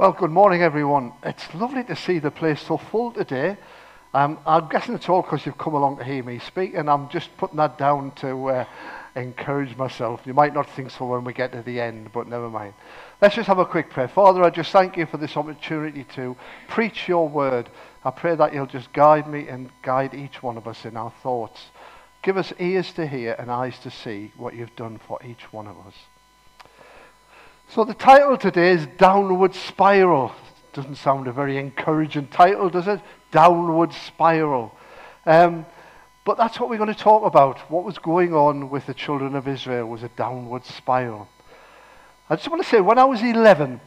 Well, good morning, everyone. It's lovely to see the place so full today. Um, I'm guessing it's all because you've come along to hear me speak, and I'm just putting that down to uh, encourage myself. You might not think so when we get to the end, but never mind. Let's just have a quick prayer. Father, I just thank you for this opportunity to preach your word. I pray that you'll just guide me and guide each one of us in our thoughts. Give us ears to hear and eyes to see what you've done for each one of us. So the title today is Downward Spiral. Doesn't sound a very encouraging title, does it? Downward Spiral. Um, but that's what we're going to talk about. What was going on with the children of Israel was a downward spiral. I just want to say, when I was 11,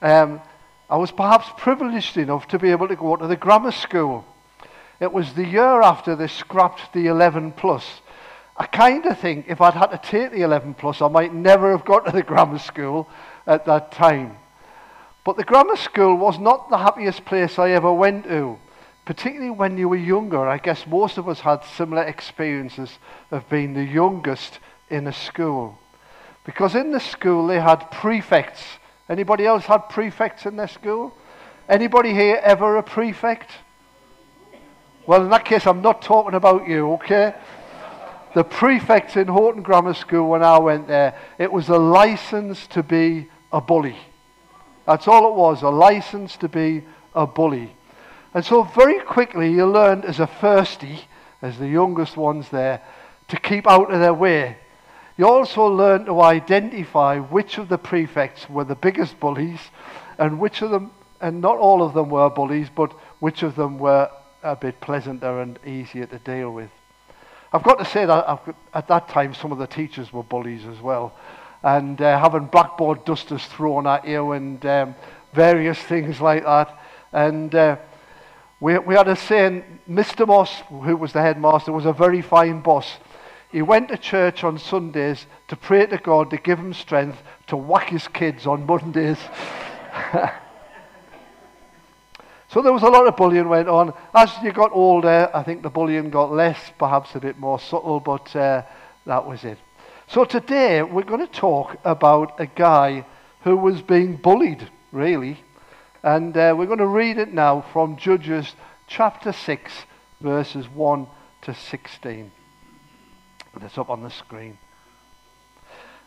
um, I was perhaps privileged enough to be able to go to the grammar school. It was the year after they scrapped the 11 plus. I kind of think if I'd had to take the 11 plus, I might never have got to the grammar school at that time. But the grammar school was not the happiest place I ever went to, particularly when you were younger. I guess most of us had similar experiences of being the youngest in a school. Because in the school they had prefects. Anybody else had prefects in their school? Anybody here ever a prefect? Well, in that case, I'm not talking about you, okay? The prefect in Horton Grammar School when I went there, it was a license to be a bully. That's all it was, a license to be a bully. And so very quickly you learned as a thirsty, as the youngest ones there, to keep out of their way. You also learned to identify which of the prefects were the biggest bullies and which of them, and not all of them were bullies, but which of them were a bit pleasanter and easier to deal with. I've got to say that I've, at that time some of the teachers were bullies as well. And uh, having blackboard dusters thrown at you and um, various things like that. And uh, we, we had a saying, Mr. Moss, who was the headmaster, was a very fine boss. He went to church on Sundays to pray to God to give him strength to whack his kids on Mondays. So there was a lot of bullying went on. As you got older, I think the bullying got less, perhaps a bit more subtle, but uh, that was it. So today we're going to talk about a guy who was being bullied, really. And uh, we're going to read it now from Judges chapter 6, verses 1 to 16. That's up on the screen.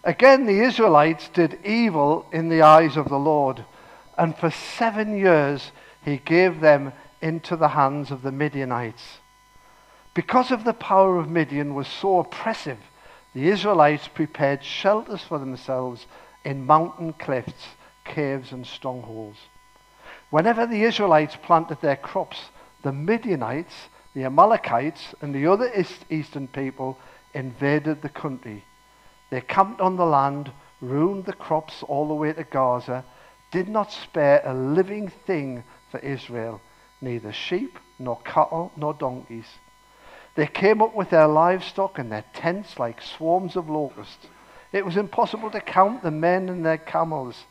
Again, the Israelites did evil in the eyes of the Lord, and for seven years he gave them into the hands of the Midianites. Because of the power of Midian was so oppressive, the Israelites prepared shelters for themselves in mountain cliffs, caves, and strongholds. Whenever the Israelites planted their crops, the Midianites, the Amalekites, and the other eastern people invaded the country. They camped on the land, ruined the crops all the way to Gaza, did not spare a living thing for Israel, neither sheep, nor cattle, nor donkeys. They came up with their livestock and their tents like swarms of locusts. It was impossible to count the men and their camels.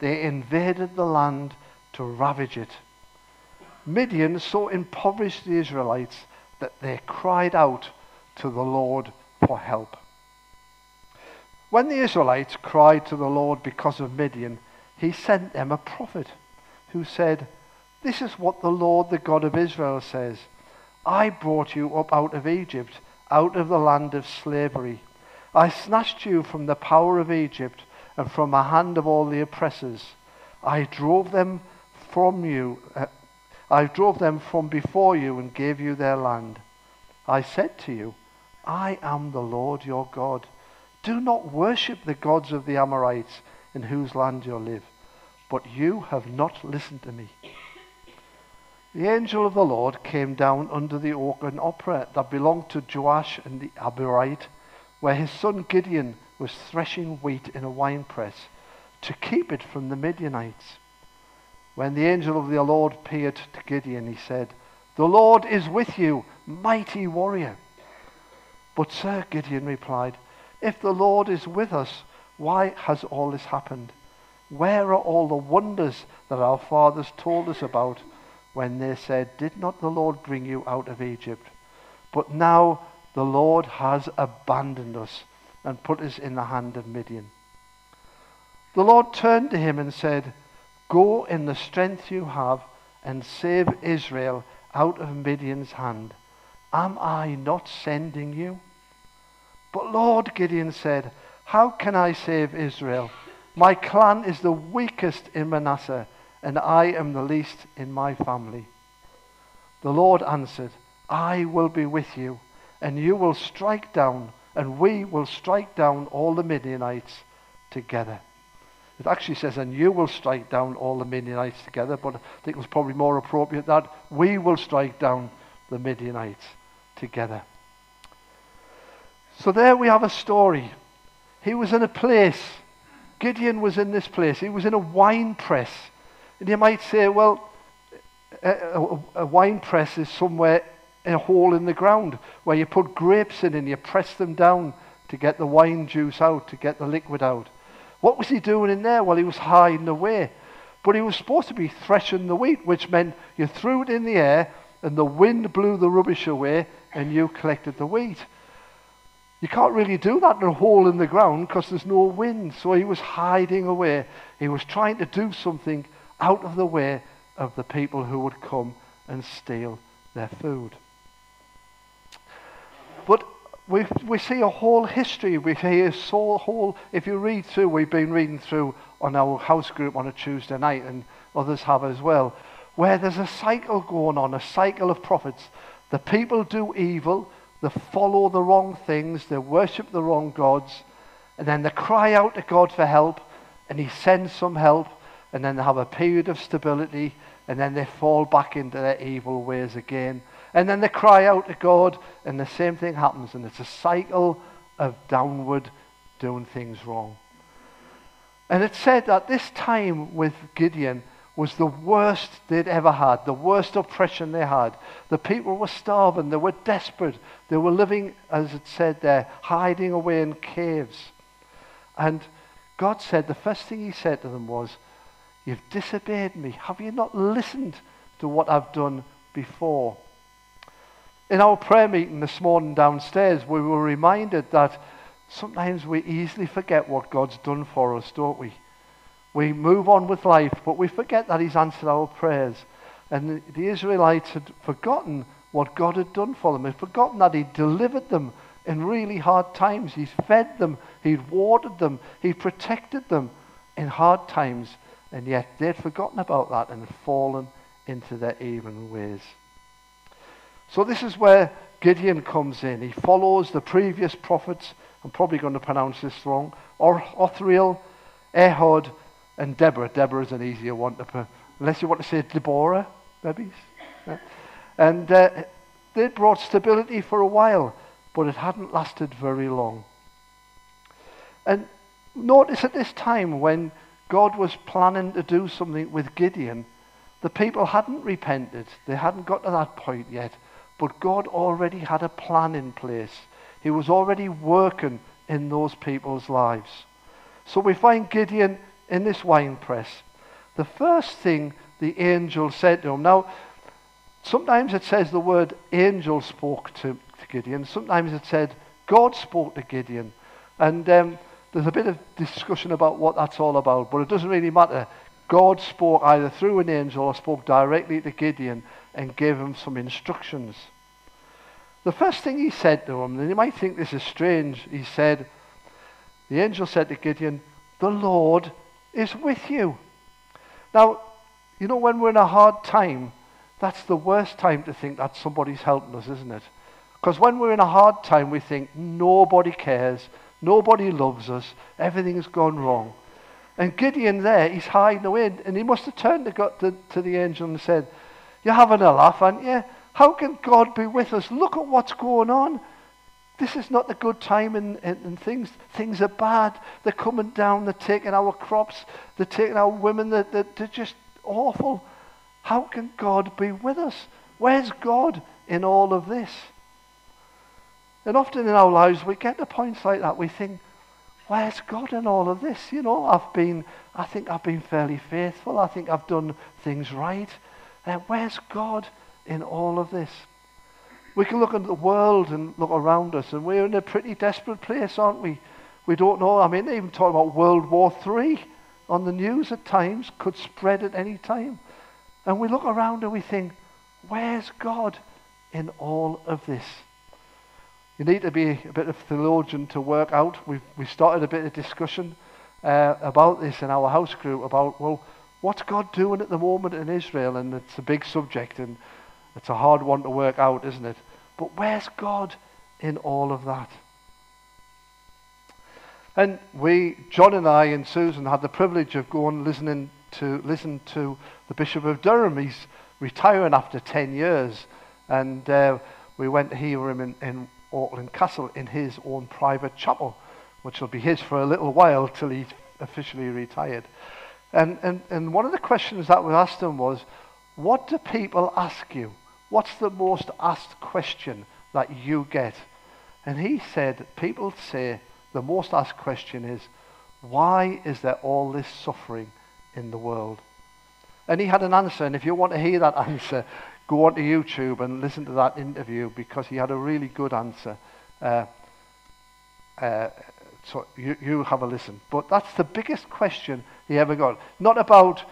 They invaded the land to ravage it. Midian so impoverished the Israelites that they cried out to the Lord for help. When the Israelites cried to the Lord because of Midian, he sent them a prophet who said, this is what the Lord, the God of Israel, says I brought you up out of Egypt, out of the land of slavery. I snatched you from the power of Egypt and from the hand of all the oppressors. I drove them from you. Uh, I drove them from before you and gave you their land. I said to you, I am the Lord your God. Do not worship the gods of the Amorites in whose land you live. But you have not listened to me. The angel of the Lord came down under the oak and Ophrah that belonged to Joash and the Abiezrite, where his son Gideon was threshing wheat in a winepress to keep it from the Midianites. When the angel of the Lord appeared to Gideon, he said, The Lord is with you, mighty warrior. But, sir, Gideon replied, If the Lord is with us, why has all this happened? Where are all the wonders that our fathers told us about? When they said, Did not the Lord bring you out of Egypt? But now the Lord has abandoned us and put us in the hand of Midian. The Lord turned to him and said, Go in the strength you have and save Israel out of Midian's hand. Am I not sending you? But Lord, Gideon said, How can I save Israel? My clan is the weakest in Manasseh, and I am the least in my family. The Lord answered, I will be with you, and you will strike down, and we will strike down all the Midianites together. It actually says, and you will strike down all the Midianites together, but I think it was probably more appropriate that we will strike down the Midianites together. So there we have a story. He was in a place, Gideon was in this place, he was in a wine press. And you might say, well, a, a, wine press is somewhere in a hole in the ground where you put grapes in and you press them down to get the wine juice out, to get the liquid out. What was he doing in there? Well, he was hiding away. But he was supposed to be threshing the wheat, which meant you threw it in the air and the wind blew the rubbish away and you collected the wheat. You can't really do that in a hole in the ground because there's no wind. So he was hiding away. He was trying to do something out of the way of the people who would come and steal their food. But we, we see a whole history. We see a whole, if you read through, we've been reading through on our house group on a Tuesday night, and others have as well, where there's a cycle going on, a cycle of prophets. The people do evil, they follow the wrong things, they worship the wrong gods, and then they cry out to God for help, and He sends some help, and then they have a period of stability, and then they fall back into their evil ways again. And then they cry out to God, and the same thing happens. And it's a cycle of downward doing things wrong. And it said that this time with Gideon was the worst they'd ever had, the worst oppression they had. The people were starving, they were desperate, they were living, as it said there, hiding away in caves. And God said, the first thing He said to them was, You've disobeyed me. Have you not listened to what I've done before? In our prayer meeting this morning downstairs, we were reminded that sometimes we easily forget what God's done for us, don't we? We move on with life, but we forget that He's answered our prayers. And the, Israelites had forgotten what God had done for them. They'd forgotten that He'd delivered them in really hard times. He's fed them, He'd watered them, He'd protected them in hard times. And yet they'd forgotten about that and fallen into their evil ways. So this is where Gideon comes in. He follows the previous prophets. I'm probably going to pronounce this wrong. Or Othriel, Ehud, and Deborah. Deborah is an easier one to put, unless you want to say Deborah, maybe. And uh, they brought stability for a while, but it hadn't lasted very long. And notice at this time when God was planning to do something with Gideon, the people hadn't repented. They hadn't got to that point yet. But God already had a plan in place. He was already working in those people's lives. So we find Gideon in this wine press. The first thing the angel said to him, now, sometimes it says the word angel spoke to, to Gideon, sometimes it said God spoke to Gideon. And um, there's a bit of discussion about what that's all about, but it doesn't really matter. God spoke either through an angel or spoke directly to Gideon and gave him some instructions. The first thing he said to him, and you might think this is strange, he said, the angel said to Gideon, The Lord is with you. Now, you know, when we're in a hard time, that's the worst time to think that somebody's helping us, isn't it? Because when we're in a hard time, we think nobody cares, nobody loves us, everything's gone wrong. And Gideon there, he's hiding away, and he must have turned to, God, to, to the angel and said, You're having a laugh, aren't you? How can God be with us? Look at what's going on. This is not a good time and, and, and, things things are bad. They're coming down, they're taking our crops, they're taking our women, they're, they're, they're just awful. How can God be with us? Where's God in all of this? And often in our lives we get to points like that. We think, where's God in all of this? You know, I've been, I think I've been fairly faithful. I think I've done things right. And where's God? in all of this. We can look at the world and look around us, and we're in a pretty desperate place, aren't we? We don't know. I mean, they even talk about World War III. on the news at times, could spread at any time. And we look around and we think, where's God in all of this? You need to be a bit of theologian to work out. we we started a bit of discussion uh, about this in our house group about, well, what's God doing at the moment in Israel? And it's a big subject and it's a hard one to work out, isn't it? But where's God in all of that? And we, John and I and Susan, had the privilege of going listening to listen to the Bishop of Durham. He's retiring after 10 years. And uh, we went to hear him in, in Auckland Castle in his own private chapel, which will be his for a little while till he's officially retired. And, and, and one of the questions that we asked him was, what do people ask you? What's the most asked question that you get? And he said, people say the most asked question is, why is there all this suffering in the world? And he had an answer, and if you want to hear that answer, go onto YouTube and listen to that interview because he had a really good answer. Uh, uh, so you, you have a listen. But that's the biggest question he ever got. Not about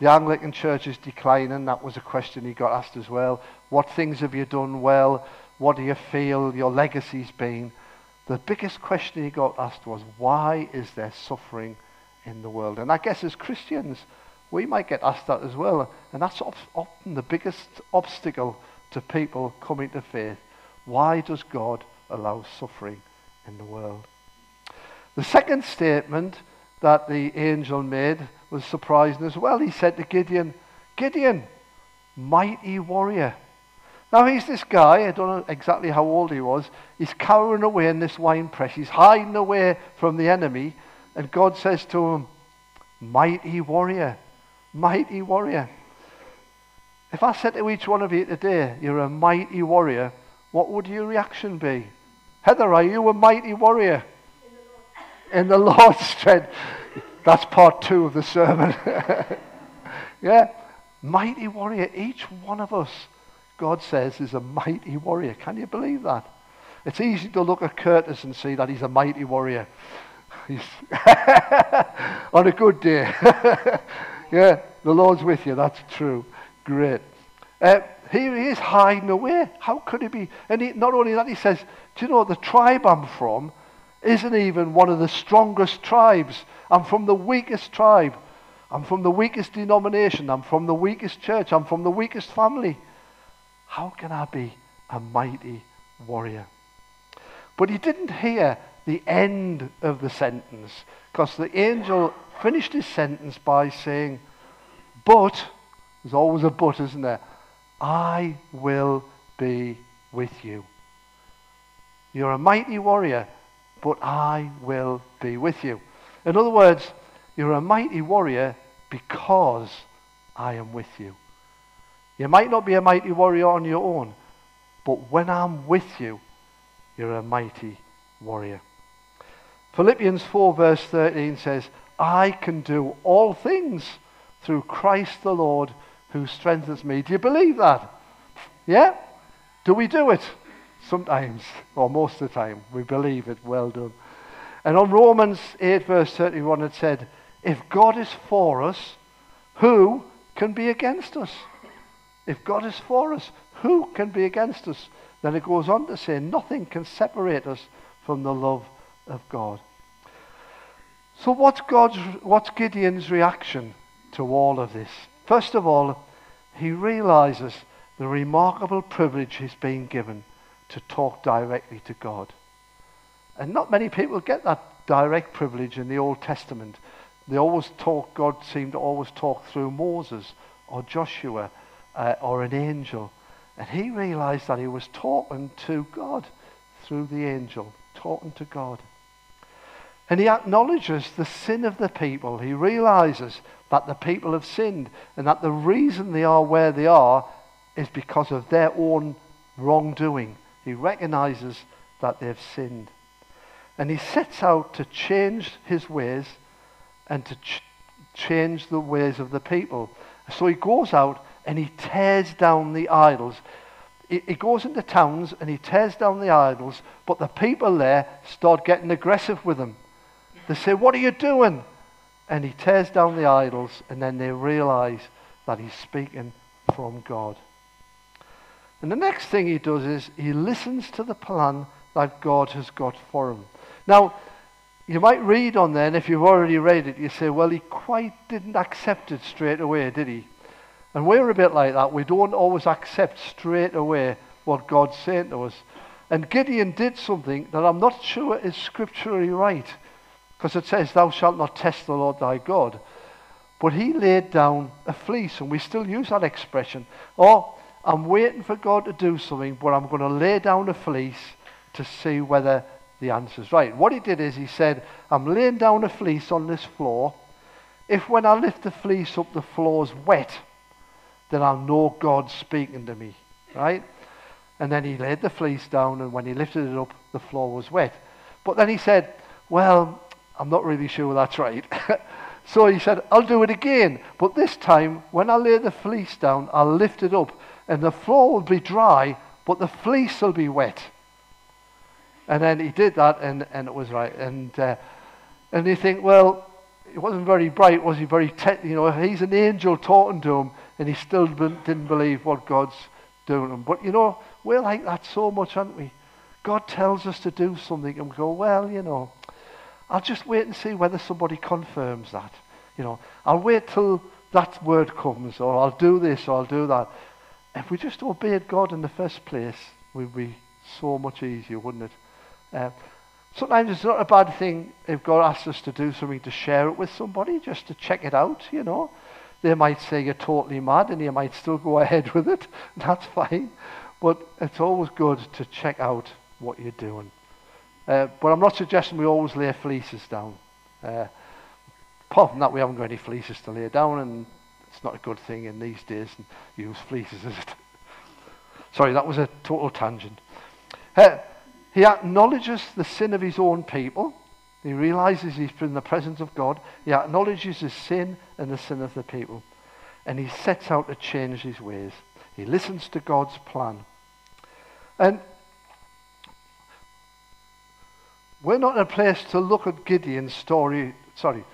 the Anglican Church's declining, that was a question he got asked as well. What things have you done well? What do you feel your legacy's been? The biggest question he got asked was, why is there suffering in the world? And I guess as Christians, we might get asked that as well. And that's often the biggest obstacle to people coming to faith. Why does God allow suffering in the world? The second statement that the angel made was surprising as well. He said to Gideon, Gideon, mighty warrior. Now he's this guy, I don't know exactly how old he was. He's cowering away in this wine press. He's hiding away from the enemy. And God says to him, Mighty warrior mighty warrior. If I said to each one of you today, you're a mighty warrior, what would your reaction be? Heather, are you a mighty warrior? In the Lord's strength. That's part two of the sermon. yeah, mighty warrior. Each one of us, God says, is a mighty warrior. Can you believe that? It's easy to look at Curtis and see that he's a mighty warrior. He's on a good day. Yeah, the Lord's with you. That's true. Great. Uh, here he is hiding away. How could he be? And he, not only that, he says, Do you know the tribe I'm from isn't even one of the strongest tribes? I'm from the weakest tribe. I'm from the weakest denomination. I'm from the weakest church. I'm from the weakest family. How can I be a mighty warrior? But he didn't hear the end of the sentence because the angel finished his sentence by saying, But, there's always a but, isn't there? I will be with you. You're a mighty warrior, but I will be with you. In other words, you're a mighty warrior because I am with you. You might not be a mighty warrior on your own, but when I'm with you, you're a mighty warrior. Philippians 4, verse 13 says, I can do all things through Christ the Lord who strengthens me. Do you believe that? Yeah? Do we do it? Sometimes, or most of the time, we believe it. Well done. And on Romans 8, verse 31, it said, If God is for us, who can be against us? If God is for us, who can be against us? Then it goes on to say, Nothing can separate us from the love of God. So, what's, God's, what's Gideon's reaction to all of this? First of all, he realizes the remarkable privilege he's been given to talk directly to God. And not many people get that direct privilege in the Old Testament. They always talk, God seemed to always talk through Moses or Joshua uh, or an angel. And he realized that he was talking to God through the angel, talking to God. And he acknowledges the sin of the people. He realizes that the people have sinned and that the reason they are where they are is because of their own wrongdoing. He recognizes that they've sinned. And he sets out to change his ways and to ch- change the ways of the people. So he goes out and he tears down the idols. He, he goes into towns and he tears down the idols, but the people there start getting aggressive with him. They say, What are you doing? and he tears down the idols, and then they realize that he's speaking from God. And the next thing he does is he listens to the plan that God has got for him. Now, you might read on there, and if you've already read it, you say, well, he quite didn't accept it straight away, did he? And we're a bit like that. We don't always accept straight away what God's saying to us. And Gideon did something that I'm not sure is scripturally right, because it says, Thou shalt not test the Lord thy God. But he laid down a fleece, and we still use that expression. Or, I'm waiting for God to do something, but I'm going to lay down a fleece to see whether the answer's right. What he did is he said, I'm laying down a fleece on this floor. If when I lift the fleece up, the floor's wet, then I'll know God's speaking to me. Right? And then he laid the fleece down, and when he lifted it up, the floor was wet. But then he said, Well, I'm not really sure that's right. so he said, I'll do it again. But this time, when I lay the fleece down, I'll lift it up, and the floor will be dry, but the fleece will be wet. And then he did that, and, and it was right. And, uh, and you think, well, it wasn't very bright, was he? Very, te- you know, he's an angel talking to him, and he still didn't believe what God's doing him. But you know, we're like that so much, aren't we? God tells us to do something, and we go, well, you know, I'll just wait and see whether somebody confirms that. You know, I'll wait till that word comes, or I'll do this, or I'll do that. If we just obeyed God in the first place, we'd be so much easier, wouldn't it? Uh, sometimes it's not a bad thing if God asks us to do something to share it with somebody, just to check it out, you know. They might say you're totally mad and you might still go ahead with it. That's fine. But it's always good to check out what you're doing. Uh, but I'm not suggesting we always lay fleeces down. Uh, apart from that, we haven't got any fleeces to lay down, and it's not a good thing in these days to use fleeces, is it? Sorry, that was a total tangent. Uh, he acknowledges the sin of his own people. He realizes he's in the presence of God. He acknowledges his sin and the sin of the people. And he sets out to change his ways. He listens to God's plan. And we're not in a place to look at Gideon's story. Sorry,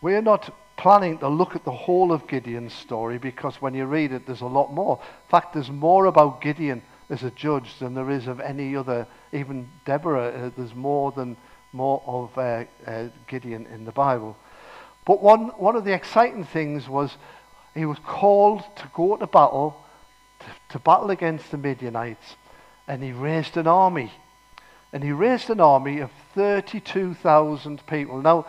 we're not planning to look at the whole of Gideon's story because when you read it, there's a lot more. In fact, there's more about Gideon as a judge than there is of any other, even Deborah. Uh, there's more than more of uh, uh, Gideon in the Bible. But one, one of the exciting things was he was called to go to battle, to, to battle against the Midianites, and he raised an army. And he raised an army of 32,000 people. Now,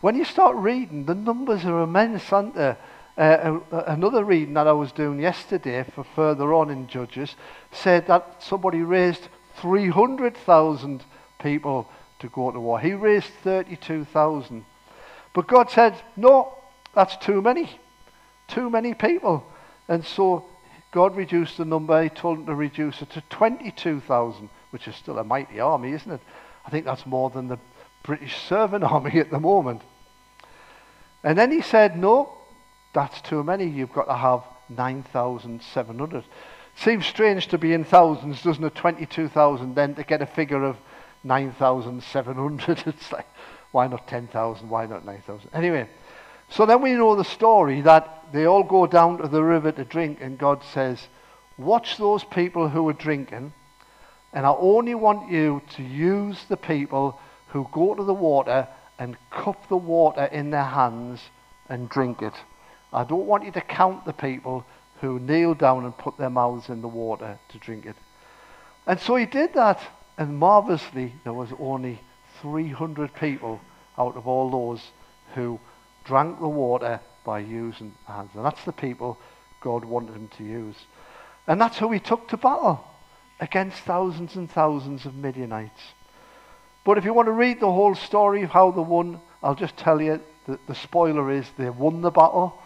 when you start reading, the numbers are immense, aren't they? Uh, another reading that I was doing yesterday for further on in Judges said that somebody raised 300,000 people to go to war. He raised 32,000. But God said, no, that's too many. Too many people. And so God reduced the number. He told him to reduce it to 22,000, which is still a mighty army, isn't it? I think that's more than the British serving army at the moment. And then he said, no, that's too many. You've got to have 9,700. Seems strange to be in thousands, doesn't it? 22,000, then to get a figure of 9,700. It's like, why not 10,000? Why not 9,000? Anyway, so then we know the story that they all go down to the river to drink, and God says, Watch those people who are drinking, and I only want you to use the people who go to the water and cup the water in their hands and drink it. I don't want you to count the people who kneel down and put their mouths in the water to drink it. And so he did that, and marvelously, there was only 300 people out of all those who drank the water by using hands. And that's the people God wanted him to use. And that's who he took to battle against thousands and thousands of Midianites. But if you want to read the whole story of how they won, I'll just tell you that the spoiler is they won the battle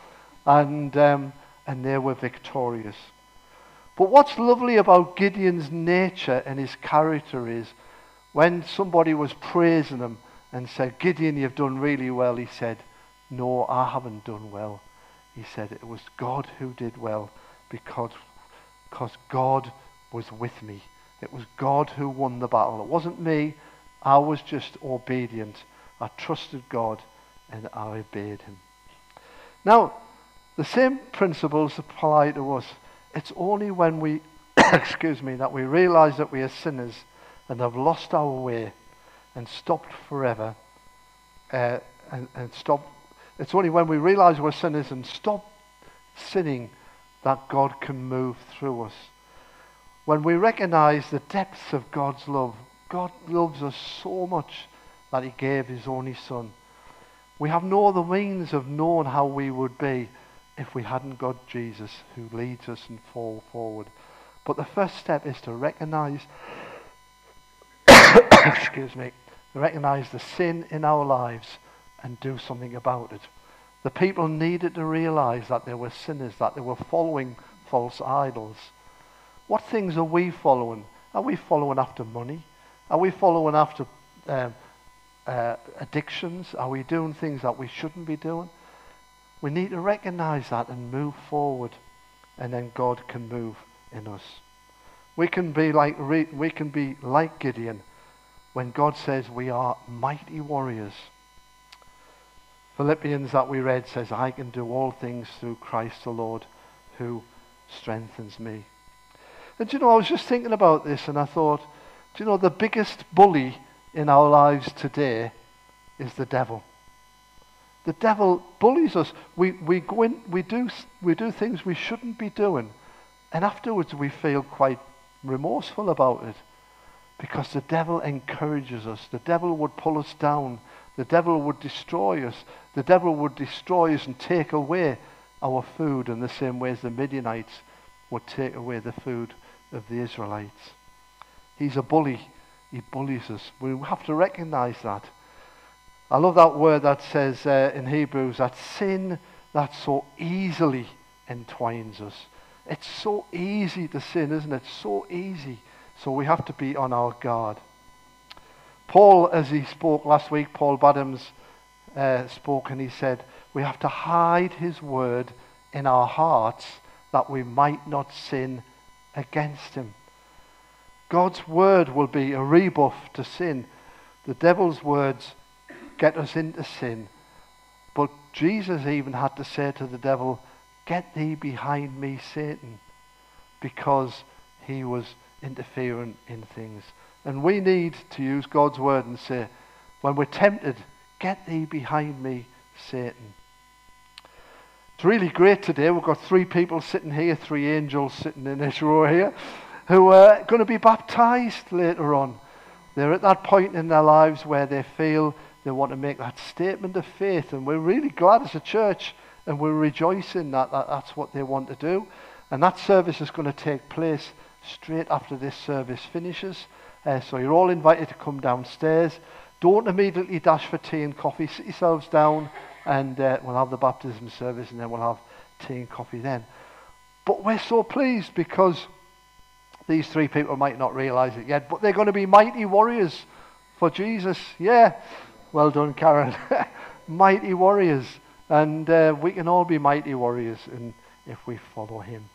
and, um, and they were victorious. But what's lovely about Gideon's nature and his character is when somebody was praising him and said, Gideon, you've done really well, he said, No, I haven't done well. He said, It was God who did well because, because God was with me. It was God who won the battle. It wasn't me. I was just obedient. I trusted God and I obeyed him. Now, the same principles apply to us. It's only when we, excuse me, that we realize that we are sinners and have lost our way and stopped forever uh, and, and stopped. It's only when we realize we're sinners and stop sinning that God can move through us. When we recognize the depths of God's love, God loves us so much that he gave his only son. We have no other means of knowing how we would be if we hadn't got Jesus who leads us and fall forward. But the first step is to recognize excuse me, recognize the sin in our lives and do something about it. The people needed to realize that they were sinners, that they were following false idols. What things are we following? Are we following after money? Are we following after um, uh, addictions? Are we doing things that we shouldn't be doing? We need to recognize that and move forward, and then God can move in us. We can be like we can be like Gideon when God says we are mighty warriors. Philippians that we read says, I can do all things through Christ the Lord who strengthens me. And you know, I was just thinking about this and I thought, do you know, the biggest bully in our lives today is the devil. The devil bullies us. We, we, go in, we, do, we do things we shouldn't be doing, and afterwards we feel quite remorseful about it because the devil encourages us. The devil would pull us down. The devil would destroy us. The devil would destroy us and take away our food in the same way as the Midianites would take away the food of the Israelites. He's a bully. He bullies us. We have to recognize that. I love that word that says uh, in Hebrews that sin that so easily entwines us. It's so easy to sin, isn't it? So easy. So we have to be on our guard. Paul, as he spoke last week, Paul Badhams uh, spoke and he said, We have to hide his word in our hearts that we might not sin against him. God's word will be a rebuff to sin. The devil's words get us into sin. But Jesus even had to say to the devil, Get thee behind me, Satan, because he was interfering in things. And we need to use God's word and say, when we're tempted, get thee behind me, Satan. It's really great today. We've got three people sitting here, three angels sitting in this row here, who are going to be baptized later on. They're at that point in their lives where they feel they want to make that statement of faith. And we're really glad as a church and we're rejoicing that, that that's what they want to do. And that service is going to take place straight after this service finishes. Uh, so you're all invited to come downstairs. Don't immediately dash for tea and coffee. Sit yourselves down and uh, we'll have the baptism service and then we'll have tea and coffee then. But we're so pleased because these three people might not realize it yet, but they're going to be mighty warriors for Jesus. Yeah. Well done, Karen. mighty warriors. And uh, we can all be mighty warriors in, if we follow him.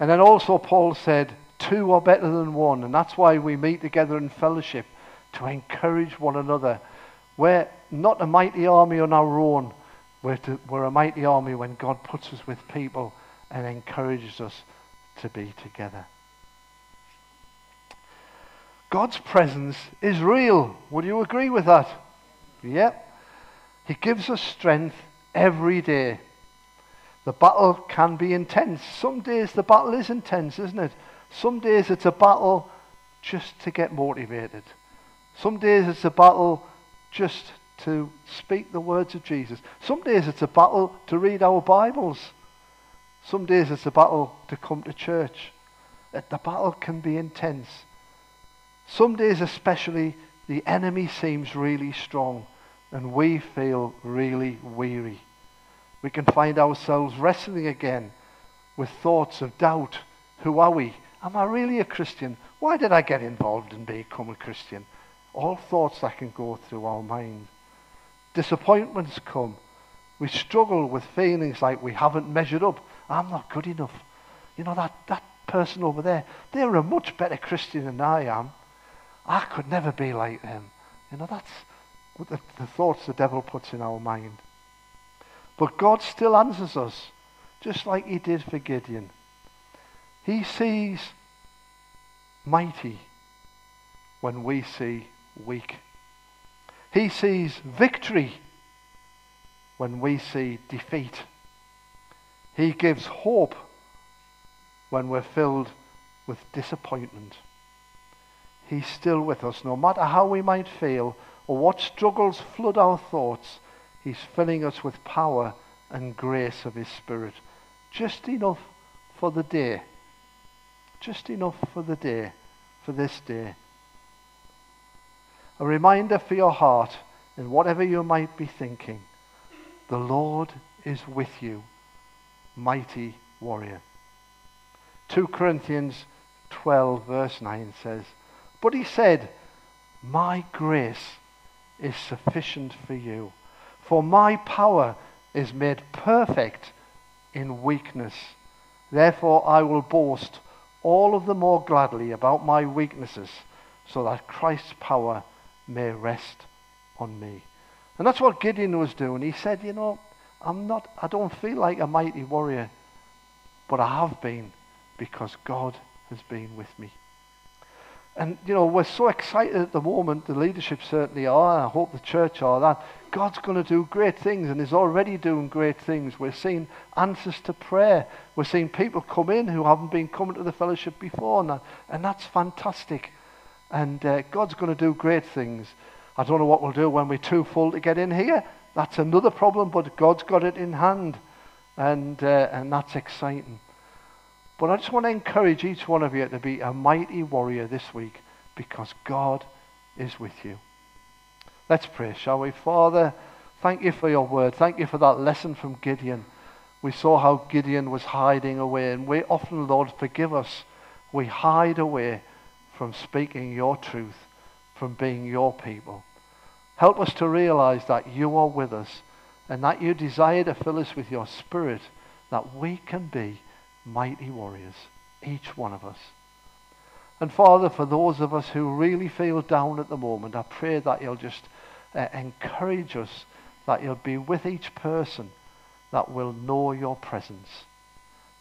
And then also Paul said, two are better than one. And that's why we meet together in fellowship to encourage one another. We're not a mighty army on our own. We're, to, we're a mighty army when God puts us with people and encourages us to be together. God's presence is real. Would you agree with that? Yep. He gives us strength every day. The battle can be intense. Some days the battle is intense, isn't it? Some days it's a battle just to get motivated. Some days it's a battle just to speak the words of Jesus. Some days it's a battle to read our Bibles. Some days it's a battle to come to church. Uh, the battle can be intense. Some days, especially, the enemy seems really strong and we feel really weary we can find ourselves wrestling again with thoughts of doubt. Who are we? Am I really a Christian? Why did I get involved and become a Christian? All thoughts that can go through our mind. Disappointments come. We struggle with feelings like we haven't measured up. I'm not good enough. You know, that, that person over there, they're a much better Christian than I am. I could never be like them. You know, that's the, the thoughts the devil puts in our mind. But God still answers us, just like he did for Gideon. He sees mighty when we see weak. He sees victory when we see defeat. He gives hope when we're filled with disappointment. He's still with us, no matter how we might feel or what struggles flood our thoughts. He's filling us with power and grace of His Spirit. Just enough for the day. Just enough for the day, for this day. A reminder for your heart in whatever you might be thinking. The Lord is with you, mighty warrior. 2 Corinthians 12, verse 9 says, But he said, My grace is sufficient for you, for my power is made perfect in weakness. Therefore, I will boast all of the more gladly about my weaknesses, so that Christ's power may rest on me. And that's what Gideon was doing. He said, You know, I'm not, I don't feel like a mighty warrior, but I have been because God has been with me. And, you know, we're so excited at the moment, the leadership certainly are, I hope the church are, that God's going to do great things and is already doing great things. We're seeing answers to prayer. We're seeing people come in who haven't been coming to the fellowship before, and, that, and that's fantastic. And uh, God's going to do great things. I don't know what we'll do when we're too full to get in here. That's another problem, but God's got it in hand, and, uh, and that's exciting. But I just want to encourage each one of you to be a mighty warrior this week because God is with you. Let's pray, shall we? Father, thank you for your word. Thank you for that lesson from Gideon. We saw how Gideon was hiding away, and we often, Lord, forgive us. We hide away from speaking your truth, from being your people. Help us to realize that you are with us and that you desire to fill us with your spirit, that we can be mighty warriors, each one of us. And Father, for those of us who really feel down at the moment, I pray that you'll just uh, encourage us, that you'll be with each person that will know your presence,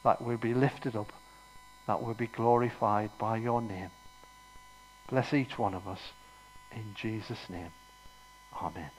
that we'll be lifted up, that we'll be glorified by your name. Bless each one of us in Jesus' name. Amen.